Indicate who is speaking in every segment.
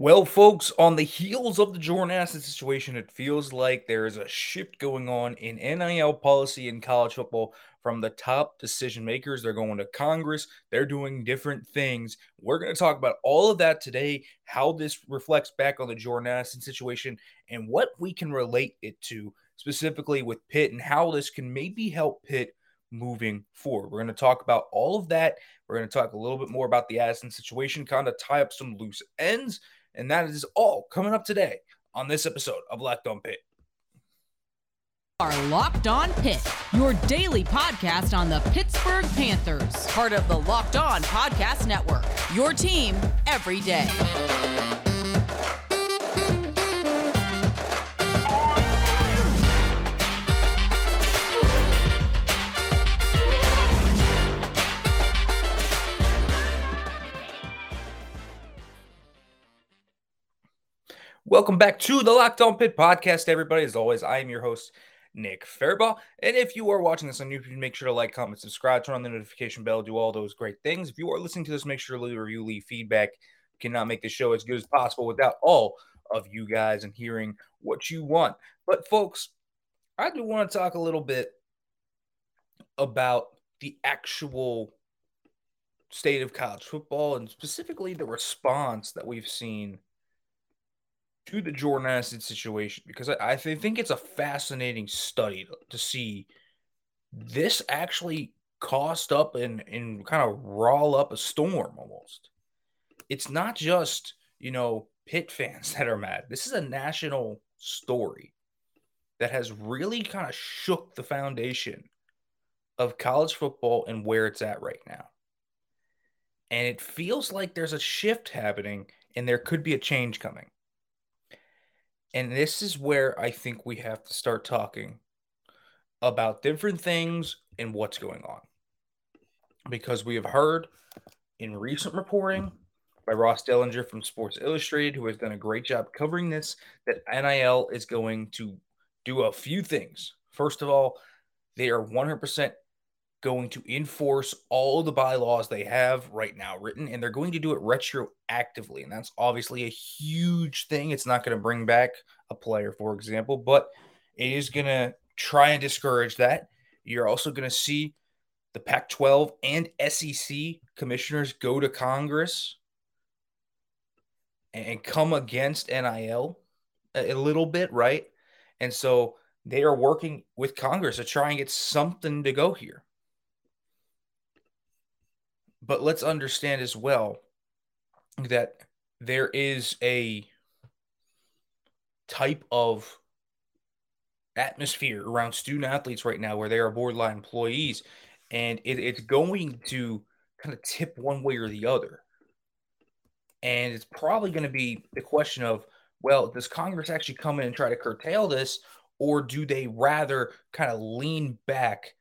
Speaker 1: Well, folks, on the heels of the Jordan Addison situation, it feels like there is a shift going on in NIL policy in college football from the top decision makers. They're going to Congress, they're doing different things. We're going to talk about all of that today, how this reflects back on the Jordan Addison situation, and what we can relate it to specifically with Pitt and how this can maybe help Pitt moving forward. We're going to talk about all of that. We're going to talk a little bit more about the Addison situation, kind of tie up some loose ends and that is all coming up today on this episode of Locked On Pitt.
Speaker 2: Are Locked On Pitt, your daily podcast on the Pittsburgh Panthers, part of the Locked On Podcast Network. Your team every day.
Speaker 1: Welcome back to the Locked On Pitt podcast, everybody. As always, I am your host, Nick Fairbaugh. And if you are watching this on YouTube, make sure to like, comment, subscribe, turn on the notification bell, do all those great things. If you are listening to this, make sure to leave a review, leave feedback. Cannot make the show as good as possible without all of you guys and hearing what you want. But, folks, I do want to talk a little bit about the actual state of college football and specifically the response that we've seen to the Jordan Addison situation because I, I think it's a fascinating study to, see this actually cost up and, and kind of roll up a storm almost. It's not just, you know, Pitt fans that are mad. This is a national story that has really kind of shook the foundation of college football and where it's at right now. And it feels like there's a shift happening and there could be a change coming. And this is where I think we have to start talking about different things and what's going on. Because we have heard in recent reporting by Ross Dellenger from Sports Illustrated, who has done a great job covering this, that NIL is going to do a few things. First of all, they are 100% going to enforce all the bylaws they have right now written, and they're going to do it retroactively. And that's obviously a huge thing. It's not going to bring back a player, for example, but it is going to try and discourage that. You're also going to see the Pac 12 and SEC commissioners go to Congress and come against NIL a little bit, right? And so they are working with Congress to try and get something to go here. But let's understand as well that there is a type of atmosphere around student athletes right now where they are borderline employees, and it, it's going to kind of tip one way or the other. And it's probably going to be the question of, well, does Congress actually come in and try to curtail this, or do they rather kind of lean back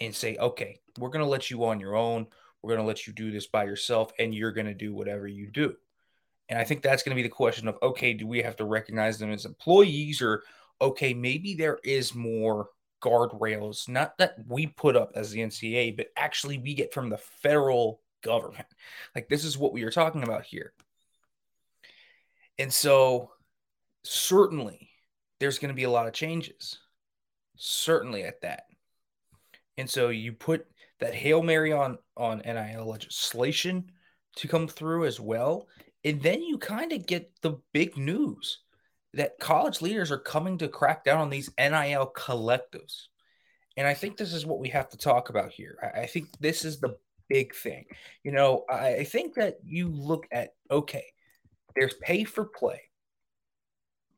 Speaker 1: and say, okay, we're going to let you on your own. We're going to let you do this by yourself and you're going to do whatever you do. And I think that's going to be the question of okay, do we have to recognize them as employees or okay, maybe there is more guardrails, not that we put up as the NCA, but actually we get from the federal government. Like this is what we are talking about here. And so certainly there's going to be a lot of changes. Certainly at that. And so you put that Hail Mary on on NIL legislation to come through as well. And then you kind of get the big news that college leaders are coming to crack down on these NIL collectives. And I think this is what we have to talk about here. I, think this is the big thing. You know, I think that you look at okay, there's pay for play,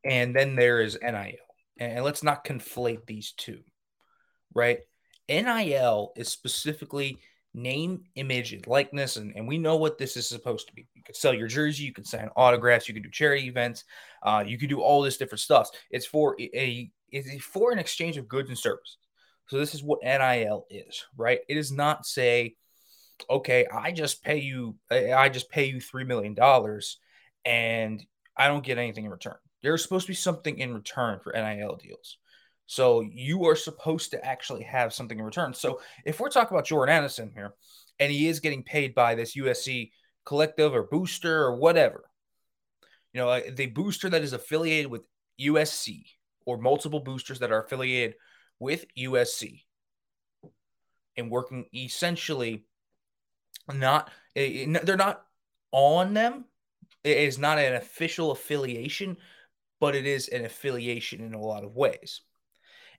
Speaker 1: and then there is NIL. And let's not conflate these two, right? NIL is specifically name, image, and likeness, and, and we know what this is supposed to be. You can sell your jersey, you can sign autographs, you can do charity events, uh, you can do all this different stuff. It's for a it's for an exchange of goods and services. So this is what NIL is, right? It is not say, okay, I just pay you, I just pay you three million dollars, and I don't get anything in return. There's supposed to be something in return for NIL deals. So you are supposed to actually have something in return. So if we're talking about Jordan Addison here, and he is getting paid by this USC collective or booster or whatever, You know, the booster that is affiliated with USC or multiple boosters that are affiliated with USC and working essentially not eh, eh, they're not on them. It is not an official affiliation, but it is an affiliation in a lot of ways.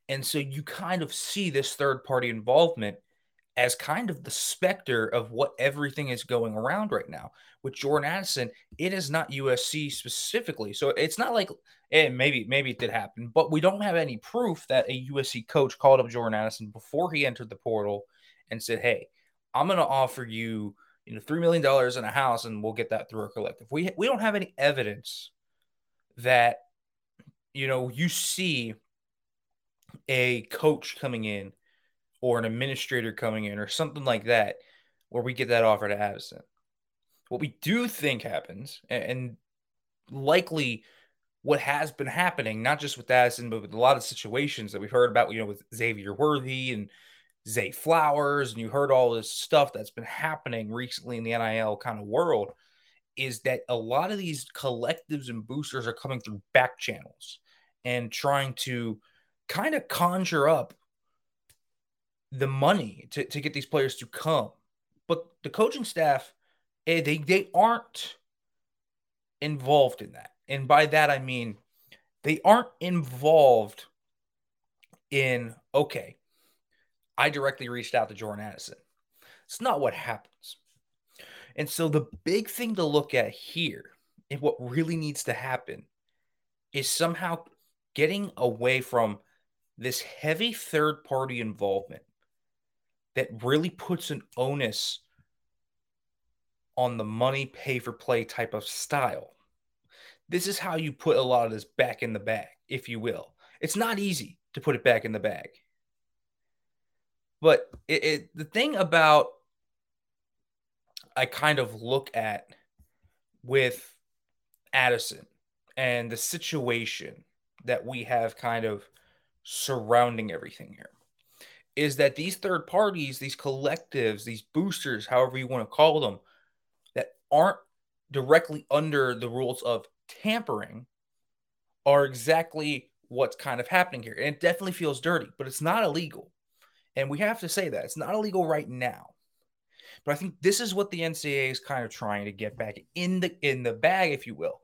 Speaker 1: And so you kind of see this third party involvement as kind of the specter of what everything is going around right now. With Jordan Addison, it is not USC specifically. So it's not like and eh, maybe maybe it did happen, but we don't have any proof that a USC coach called up Jordan Addison before he entered the portal and said, "Hey, I'm going to offer you, you know, three million dollars in a house, and we'll get that through our collective." We we don't have any evidence that you know you see a coach coming in or an administrator coming in or something like that where we get that offer to Addison. What we do think happens, and likely what has been happening, not just with Addison, but with a lot of situations that we've heard about, you know, with Xavier Worthy and Zay Flowers, and you heard all this stuff that's been happening recently in the NIL kind of world, is that a lot of these collectives and boosters are coming through back channels and trying to kind of conjure up the money to, to get these players to come. But the coaching staff, eh, they they aren't involved in that. And by that I mean they aren't involved in okay, I directly reached out to Jordan Addison. It's not what happens. And so the big thing to look at here and what really needs to happen is somehow getting away from this heavy third party involvement that really puts an onus on the money pay for play type of style. This is how you put a lot of this back in the bag, if you will. It's not easy to put it back in the bag. But it, it, the thing about I kind of look at with Addison and the situation that we have kind of surrounding everything here is that these third parties, these collectives, these boosters, however you want to call them, that aren't directly under the rules of tampering are exactly what's kind of happening here. And it definitely feels dirty, but it's not illegal. And we have to say that it's not illegal right now. But I think this is what the NCAA is kind of trying to get back in the in the bag, if you will.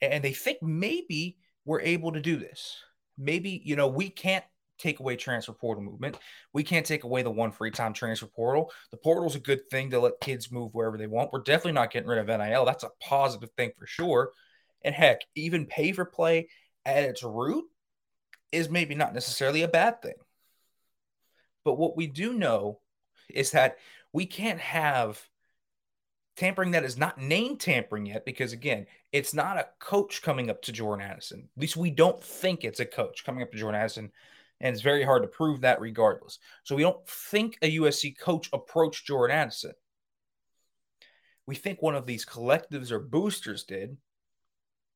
Speaker 1: And they think maybe we're able to do this. Maybe, you know, we can't take away transfer portal movement. We can't take away the one free time transfer portal. The portal is a good thing to let kids move wherever they want. We're definitely not getting rid of NIL. That's a positive thing for sure. And heck, even pay for play at its root is maybe not necessarily a bad thing. But what we do know is that we can't have tampering that is not name tampering yet because again it's not a coach coming up to jordan addison at least we don't think it's a coach coming up to jordan addison and it's very hard to prove that regardless. So we don't think a USC coach approached Jordan Addison. We think one of these collectives or boosters did.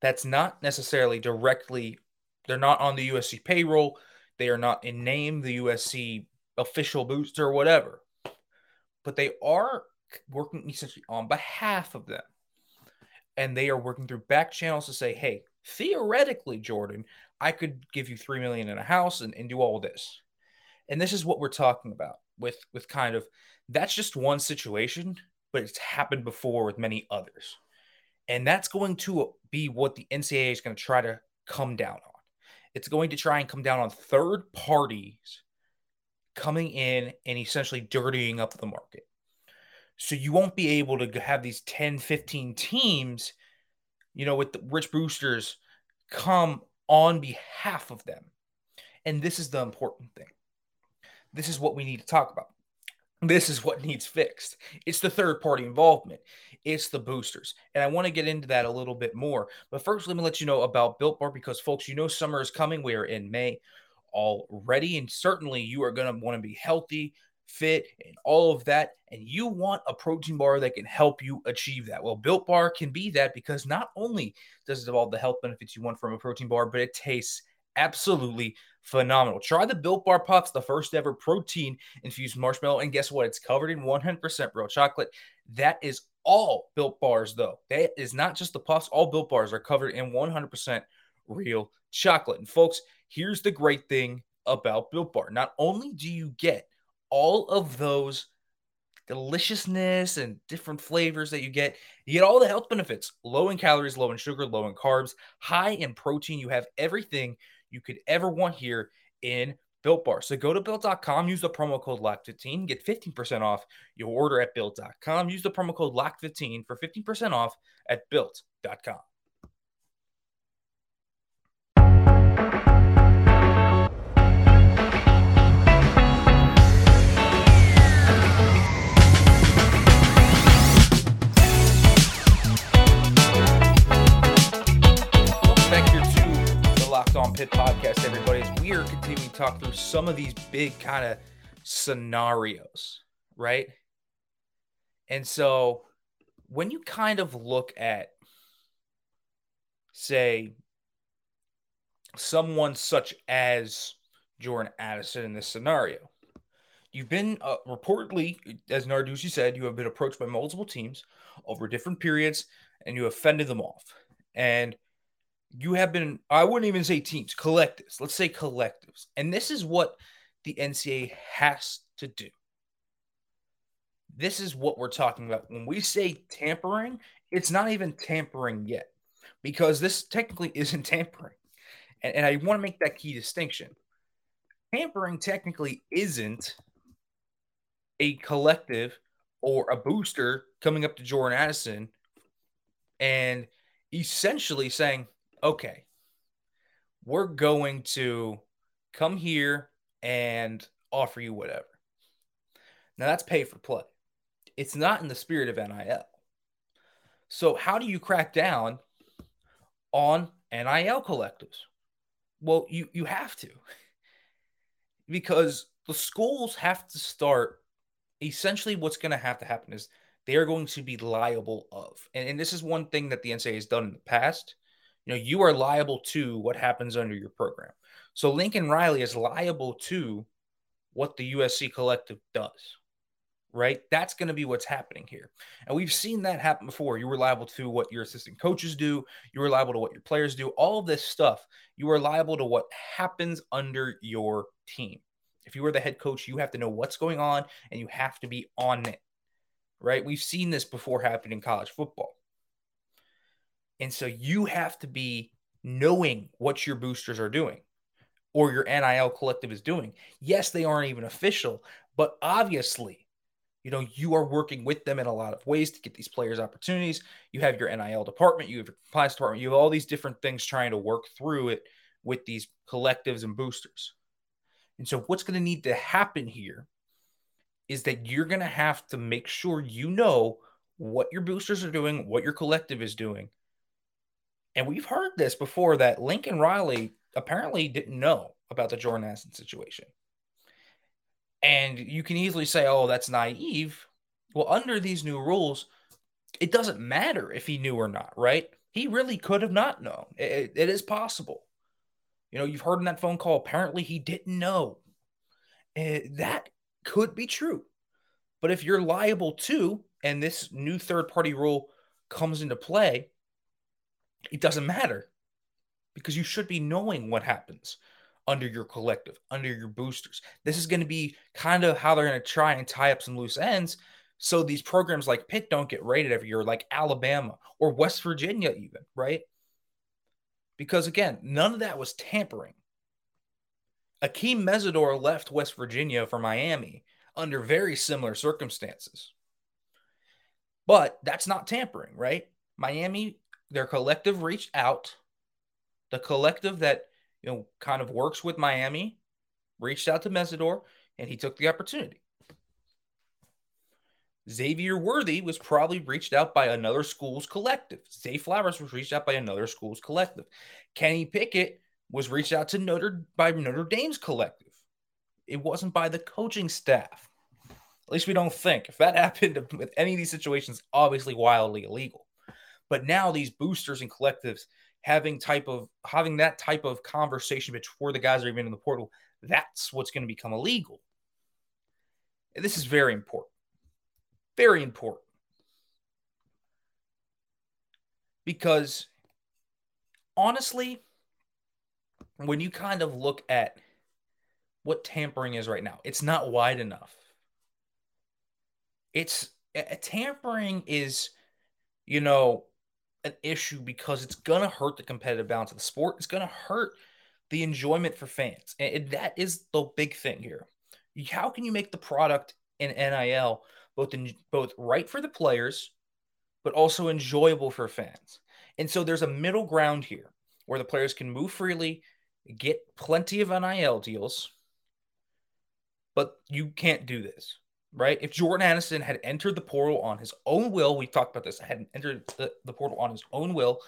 Speaker 1: That's not necessarily directly, they're not on the USC payroll. They are not in name the USC official booster or whatever. But they are working essentially on behalf of them. And they are working through back channels to say, hey, theoretically, Jordan, I could give you three million in a house and, and do all this. And this is what we're talking about with with kind of that's just one situation, but it's happened before with many others. And that's going to be what the NCAA is going to try to come down on. It's going to try and come down on third parties coming in and essentially dirtying up the market. So you won't be able to have these 10, 15 teams, you know, with the rich boosters come on behalf of them. And this is the important thing. This is what we need to talk about. This is what needs fixed. It's the third party involvement, it's the boosters. And I want to get into that a little bit more. But first, let me let you know about Built Bar because, folks, you know, summer is coming. We are in May already. And certainly, you are going to want to be healthy, fit, and all of that. And you want a protein bar that can help you achieve that. Well, Built Bar can be that because not only does it have all the health benefits you want from a protein bar, but it tastes absolutely phenomenal. Try the Built Bar Puffs, the first ever protein infused marshmallow. And guess what? It's covered in 100% real chocolate. That is All built bars, though, that is not just the puffs. All built bars are covered in 100% real chocolate. And folks, here's the great thing about Built Bar. Not only do you get all of those deliciousness and different flavors that you get. You get all the health benefits low in calories, low in sugar, low in carbs, high in protein. You have everything you could ever want here in Built Bar. So go to built.com, use the promo code LOCK15, get 15% off your order at built.com. Use the promo code LOCK15 for 15% off at built.com. Podcast, everybody. As we are continuing to talk through some of these big kind of scenarios, right? And so when you kind of look at, say, someone such as Jordan Addison in this scenario, you've been uh, reportedly, as Narduzzi said, you have been approached by multiple teams over different periods and you have fended them off. And you have been, I wouldn't even say teams, collectives. Let's say collectives. And this is what the NCAA has to do. This is what we're talking about. When we say tampering, it's not even tampering yet because this technically isn't tampering. And, and I want to make that key distinction. Tampering technically isn't a collective or a booster coming up to Jordan Addison and essentially saying, okay, we're going to come here and offer you whatever. Now that's pay for play. It's not in the spirit of NIL. So how do you crack down on NIL collectives? Well, you you have to. Because the schools have to start essentially what's going to have to happen is they are going to be liable of. And, and this is one thing that the NCAA has done in the past you know, you are liable to what happens under your program. So Lincoln Riley is liable to what the USC collective does, right? That's going to be what's happening here. And we've seen that happen before. You were liable to what your assistant coaches do, you were liable to what your players do, all of this stuff. You are liable to what happens under your team. If you are the head coach, you have to know what's going on and you have to be on it, right? We've seen this before happen in college football. And so you have to be knowing what your boosters are doing or your NIL collective is doing. Yes, they aren't even official, but obviously, you know, you are working with them in a lot of ways to get these players opportunities. You have your NIL department, you have your compliance department, you have all these different things trying to work through it with these collectives and boosters. And so, what's going to need to happen here is that you're going to have to make sure you know what your boosters are doing, what your collective is doing, and we've heard this before that Lincoln Riley apparently didn't know about the Jordan Addison situation. And you can easily say, oh, that's naive. Well, under these new rules, it doesn't matter if he knew or not, right? He really could have not known. it, it is possible. You know, you've heard in that phone call, apparently he didn't know. Uh, that could be true. But if you're liable to, and this new third party rule comes into play, it doesn't matter because you should be knowing what happens under your collective, under your boosters. This is going to be kind of how they're going to try and tie up some loose ends so these programs like Pitt don't get rated every year, like Alabama or West Virginia, even, right? Because again, none of that was tampering. Akheem Mesidor left West Virginia for Miami under very similar circumstances. But that's not tampering, right? Miami their collective reached out. The collective that you know kind of works with Miami reached out to Mesidor, and he took the opportunity. Xavier Worthy was probably reached out by another school's collective. Zay Flowers was reached out by another school's collective. Kenny Pickett was reached out to Notre by Notre Dame's collective. It wasn't by the coaching staff. At least we don't think. If that happened with any of these situations, obviously wildly illegal. But now these boosters and collectives having type of having that type of conversation before the guys are even in the portal, that's what's going to become illegal. And this is very important. Very important. Because honestly, when you kind of look at what tampering is right now, it's not wide enough. It's a tampering is, you know, an issue because it's gonna hurt the competitive balance of the sport. It's gonna hurt the enjoyment for fans, and that is the big thing here. How can you make the product in NIL both in, both right for the players, but also enjoyable for fans? And so there's a middle ground here where the players can move freely, get plenty of NIL deals, but you can't do this, right? If Jordan Addison had entered the portal on his own will, we talked about this, had entered the, the portal on his own will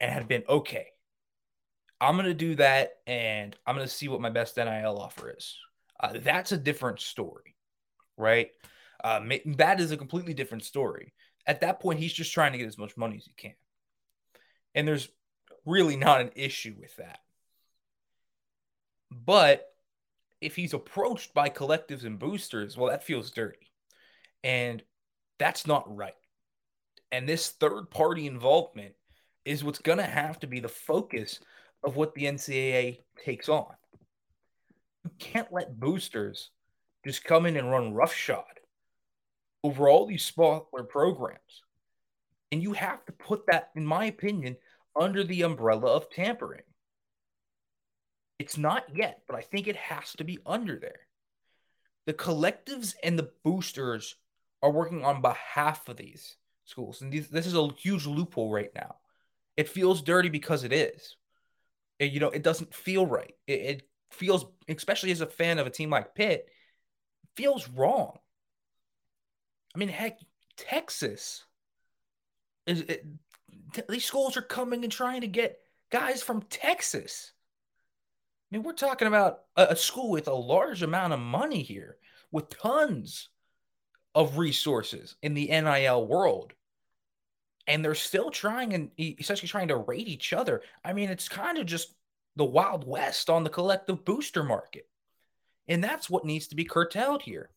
Speaker 1: and had been okay. I'm going to do that and I'm going to see what my best NIL offer is. Uh, that's a different story, right? Uh, that is a completely different story. At that point, he's just trying to get as much money as he can. And there's really not an issue with that. But if he's approached by collectives and boosters, well, that feels dirty. And that's not right. And this third party involvement is what's going to have to be the focus of what the NCAA takes on. You can't let boosters just come in and run roughshod over all these smaller programs. And you have to put that, in my opinion, under the umbrella of tampering. It's not yet, but I think it has to be under there. The collectives and the boosters are working on behalf of these schools. And these, this is a huge loophole right now. It feels dirty because it is. It, you know, it doesn't feel right. It, it feels, especially as a fan of a team like Pitt, feels wrong. I mean, heck, Texas is it, these schools are coming and trying to get guys from Texas. I mean, we're talking about a, school with a large amount of money here, with tons of resources in the NIL world. And they're still trying and essentially trying to rate each other. I mean, it's kind of just the Wild West on the collective booster market. And that's what needs to be curtailed here.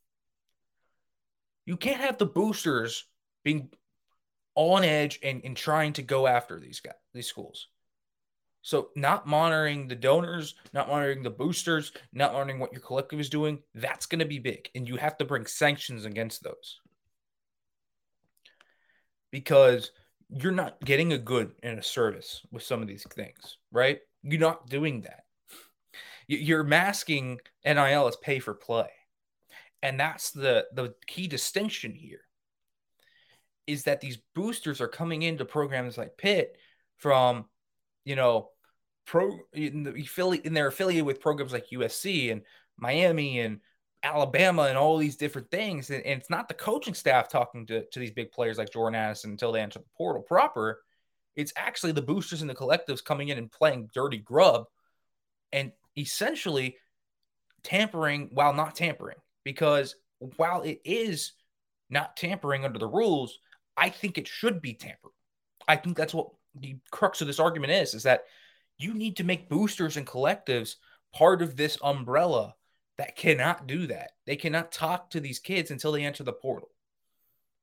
Speaker 1: You can't have the boosters being on edge and, and trying to go after these guys, these schools. So not monitoring the donors, not monitoring the boosters, not monitoring what your collective is doing, that's going to be big. And you have to bring sanctions against those. Because you're not getting a good and a service with some of these things, right? You're not doing that. You're masking NIL as pay for play. And that's the the key distinction here is that these boosters are coming into programs like Pitt from, you know, pro in the and they're affiliated with programs like USC and Miami and Alabama and all these different things. And, and, it's not the coaching staff talking to, to these big players like Jordan Addison until they enter the portal proper. It's actually the boosters and the collectives coming in and playing dirty grub and essentially tampering while not tampering. Because while it is not tampering under the rules, I think it should be tampered. I think that's what the crux of this argument is, is that you need to make boosters and collectives part of this umbrella that cannot do that. They cannot talk to these kids until they enter the portal.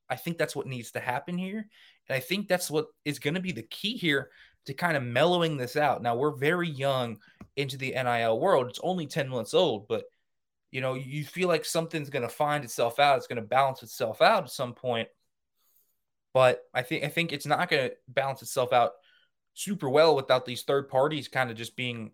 Speaker 1: I think that's what needs to happen here. And I think that's what is going to be the key here to kind of mellowing this out. Now, we're very young into the NIL world. It's only 10 months old, but you know, you feel like something's going to find itself out. It's going to balance itself out at some point. But I think I think it's not going to balance itself out super well without these third parties kind of just being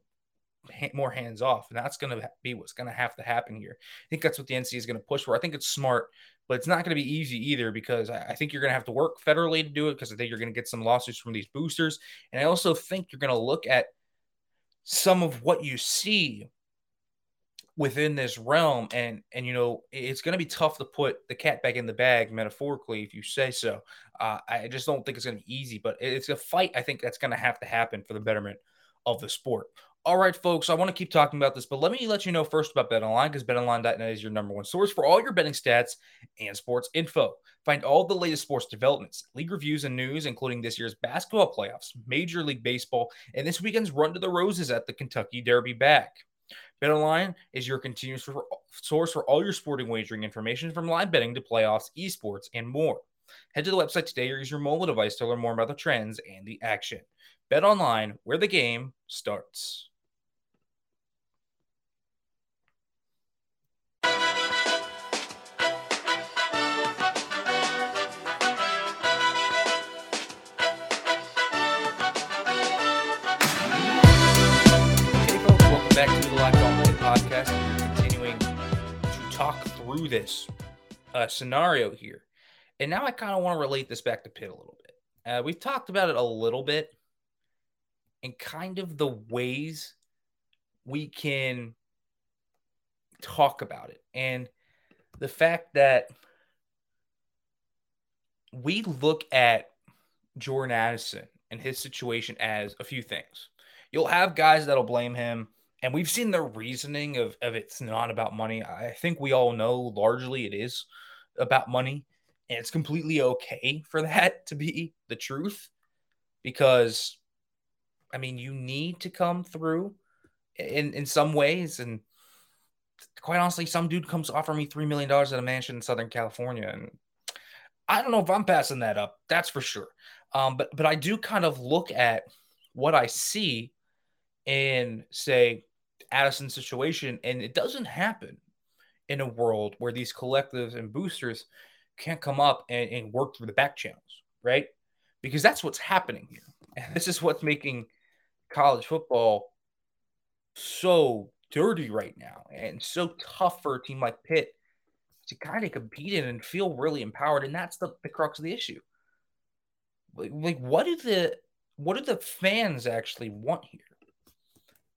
Speaker 1: more hands off, and that's going to be what's going to have to happen here. I think that's what the NC is going to push for. I think it's smart, but it's not going to be easy either because I think you're going to have to work federally to do it because I think you're going to get some lawsuits from these boosters, and I also think you're going to look at some of what you see within this realm and and you know it's going to be tough to put the cat back in the bag metaphorically if you say so. Uh, i just don't think it's going to be easy but it's a fight i think that's going to have to happen for the betterment of the sport. All right folks i want to keep talking about this but let me let you know first about betonline because betonline.net is your number one source for all your betting stats and sports info. Find all the latest sports developments league reviews and news including this year's basketball playoffs major league baseball and this weekend's run to the roses at the kentucky derby back BetOnline is your continuous source for all your sporting wagering information from live betting to playoffs, esports, and more. Head to the website today or use your mobile device to learn more about the trends and the action. Bet online, where the game starts. This uh, scenario here. And now I kind of want to relate this back to Pitt a little bit. Uh, we've talked about it a little bit and kind of the ways we can talk about it. And the fact that we look at Jordan Addison and his situation as a few things. You'll have guys that'll blame him, and we've seen the reasoning of, of it's not about money. I think we all know largely it is about money, and it's completely okay for that to be the truth because I mean, you need to come through in in some ways, and quite honestly, some dude comes offer me three million dollars at a mansion in Southern California, and I don't know if I'm passing that up. That's for sure. Um, but but I do kind of look at what I see and say Addison's situation, and it doesn't happen in a world where these collectives and boosters can't come up and, and work through the back channels, right? Because that's what's happening here. And this is what's making college football so dirty right now and so tough for a team like Pitt to kind of compete in and feel really empowered. And that's the, the crux of the issue. Like, like what do the what do the fans actually want here?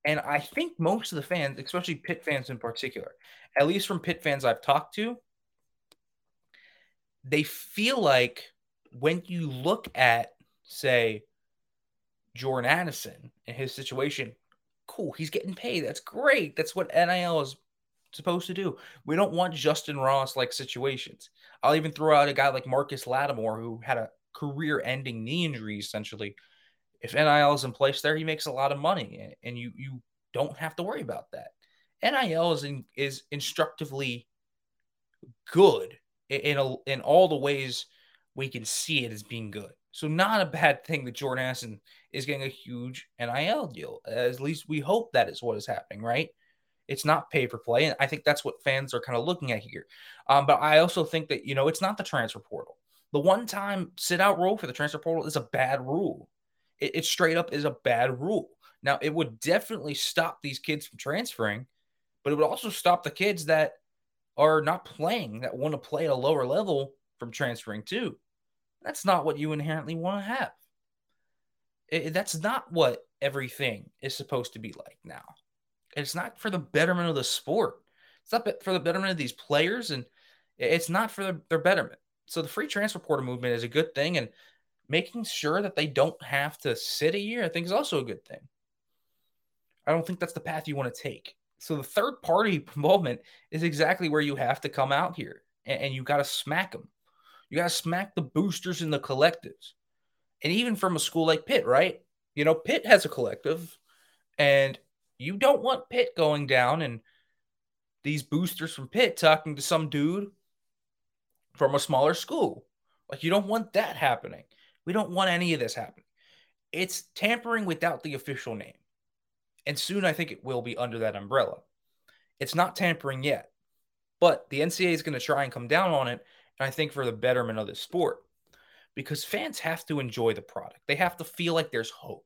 Speaker 1: And I think most of the fans, especially Pitt fans in particular, at least from Pitt fans I've talked to, they feel like when you look at, say, Jordan Addison and his situation, cool, he's getting paid. That's great. That's what NIL is supposed to do. We don't want Justin Ross like situations. I'll even throw out a guy like Marcus Lattimore who had a career ending knee injury essentially. If NIL is in place there, he makes a lot of money and you you don't have to worry about that. NIL is in, is instructively good in a, in all the ways we can see it as being good. So not a bad thing that Jordan Addison is getting a huge NIL deal. At least we hope that is what is happening, right? It's not pay for play, and I think that's what fans are kind of looking at here. Um, but I also think that you know it's not the transfer portal. The one-time sit-out rule for the transfer portal is a bad rule. It, it straight up is a bad rule. Now it would definitely stop these kids from transferring, but it would also stop the kids that are not playing that want to play at a lower level from transferring too. That's not what you inherently want to have. It, that's not what everything is supposed to be like now. It's not for the betterment of the sport. It's not for the betterment of these players, and it's not for their, betterment. So the free transfer portal movement is a good thing, and making sure that they don't have to sit a year, I think, is also a good thing. I don't think that's the path you want to take. So the third party involvement is exactly where you have to come out here, and, and you got to smack them. You got to smack the boosters and the collectives. And even from a school like Pitt, right? You know, Pitt has a collective, and you don't want Pitt going down and these boosters from Pitt talking to some dude from a smaller school. Like, you don't want that happening. We don't want any of this happening. It's tampering without the official name. And soon I think it will be under that umbrella. It's not tampering yet, but the NCAA is going to try and come down on it and I think for the betterment of the sport, because fans have to enjoy the product. They have to feel like there's hope.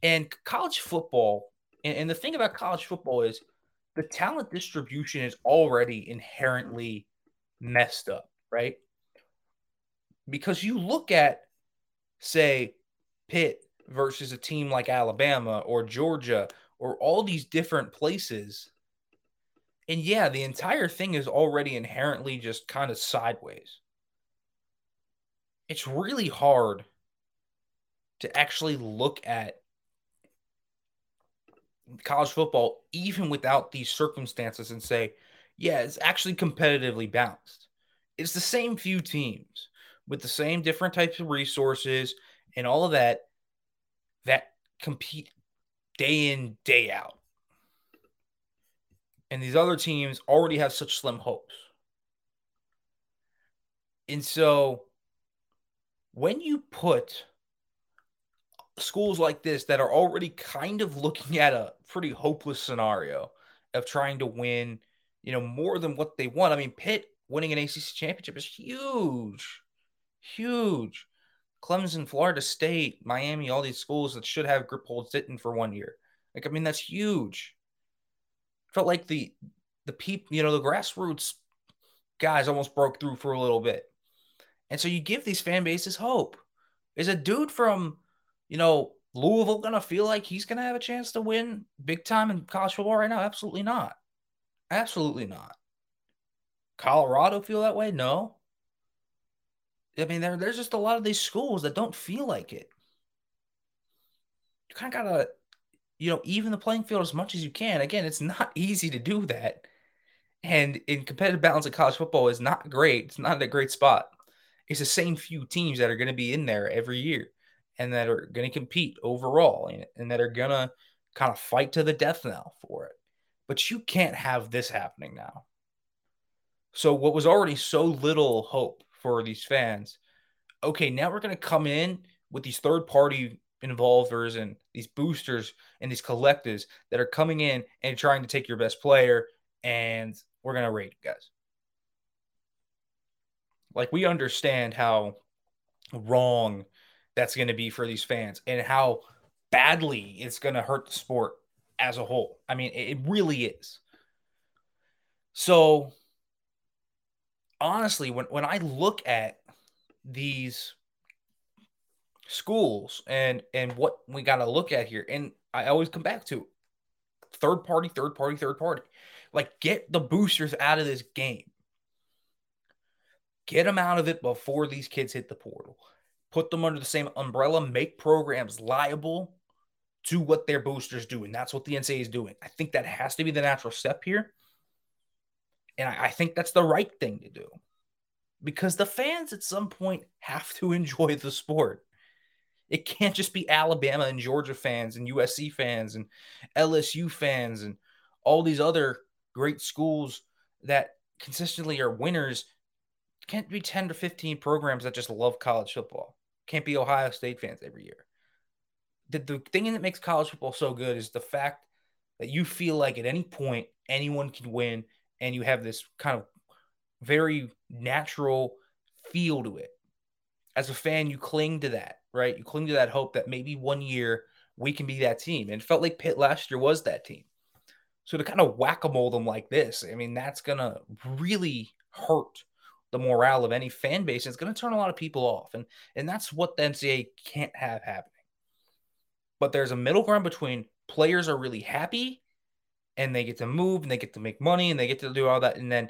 Speaker 1: And college football, and, and the thing about college football is the talent distribution is already inherently messed up, right? Because you look at, say, Pitt versus a team like Alabama or Georgia or all these different places and yeah, the entire thing is already inherently just kind of sideways. It's really hard to actually look at college football, even without these circumstances, and say, yeah, it's actually competitively balanced. It's the same few teams with the same different types of resources and all of that that compete day in, day out and these other teams already have such slim hopes. And so when you put schools like this that are already kind of looking at a pretty hopeless scenario of trying to win, you know, more than what they want. I mean, Pitt winning an ACC championship is huge, huge. Clemson, Florida State, Miami, all these schools that should have grip holds sitting for one year. Like, I mean, that's huge. Felt like the the people, you know, the grassroots guys almost broke through for a little bit. And so you give these fan bases hope. Is a dude from, you know, Louisville to feel like he's to have a chance to win big time in college football right now? Absolutely not. Absolutely not. Colorado feel that way? No. I mean, there, there's just a lot of these schools that don't feel like it. You kind of got to, you know, even the playing field as much as you can. Again, it's not easy to do that. And in competitive balance of college football is not great. It's not a great spot. It's the same few teams that are going to be in there every year and that are going to compete overall and, and that are going to kind of fight to the death now for it. But you can't have this happening now. So, what was already so little hope for these fans, okay, now we're going to come in with these third party involvers and these boosters and these collectives that are coming in and trying to take your best player and we're going to rate guys. Like, we understand how wrong that's going to be for these fans and how badly it's going to hurt the sport as a whole. I mean, it really is. So, honestly, when, when I look at these schools and and what we got to look at here, and I always come back to third party, third party, third party. Like, get the boosters out of this game. Get them out of it before these kids hit the portal put them under the same umbrella, make programs liable to what their boosters do. And that's what the NCAA is doing. I think that has to be the natural step here. And I, I think that's the right thing to do because the fans at some point have to enjoy the sport. It can't just be Alabama and Georgia fans and USC fans and LSU fans and all these other great schools that consistently are winners. Can't be 10 to 15 programs that just love college football can't be Ohio State fans every year. The, the thing that makes college football so good is the fact that you feel like at any point anyone can win and you have this kind of very natural feel to it. As a fan, you cling to that, right? You cling to that hope that maybe one year we can be that team. And it felt like Pitt last year was that team. So to kind of whack a mole them like this, I mean, that's going to really hurt the morale of any fan base. It's going to turn a lot of people off. And, and that's what the NCAA can't have happening. But there's a middle ground between players are really happy and they get to move and they get to make money and they get to do all that. And then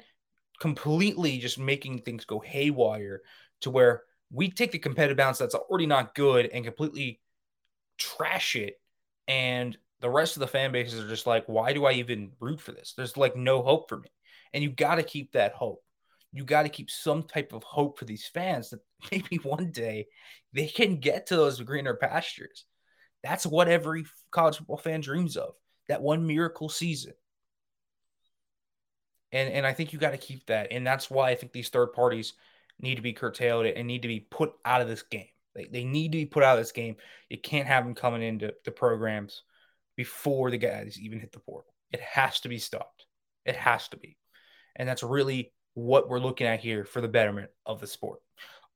Speaker 1: completely just making things go haywire to where we take the competitive balance that's already not good and completely trash it. And the rest of the fan bases are just like, why do I even root for this? There's like no hope for me. And you got to keep that hope you got to keep some type of hope for these fans that maybe one day they can get to those greener pastures. That's what every college football fan dreams of that one miracle season. And, and I think you got to keep that. And that's why I think these third parties need to be curtailed and need to be put out of this game. They, they need to be put out of this game. You can't have them coming into the programs before the guys even hit the portal. It has to be stopped. It has to be. And that's really what we're looking at here for the betterment of the sport.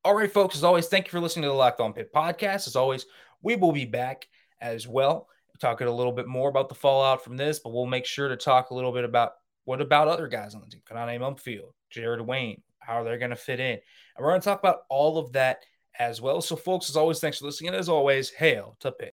Speaker 1: All right, folks, as always, thank you for listening to the Locked On Pitt podcast. As always, we will be back as well, talking a little bit more about the fallout from this, but we'll make sure to talk a little bit about what about other guys on the team, Konata Mumpfield, Jared Wayne, how they're going to fit in. And we're going to talk about all of that as well. So, folks, as always, thanks for listening. And as always, hail to Pitt.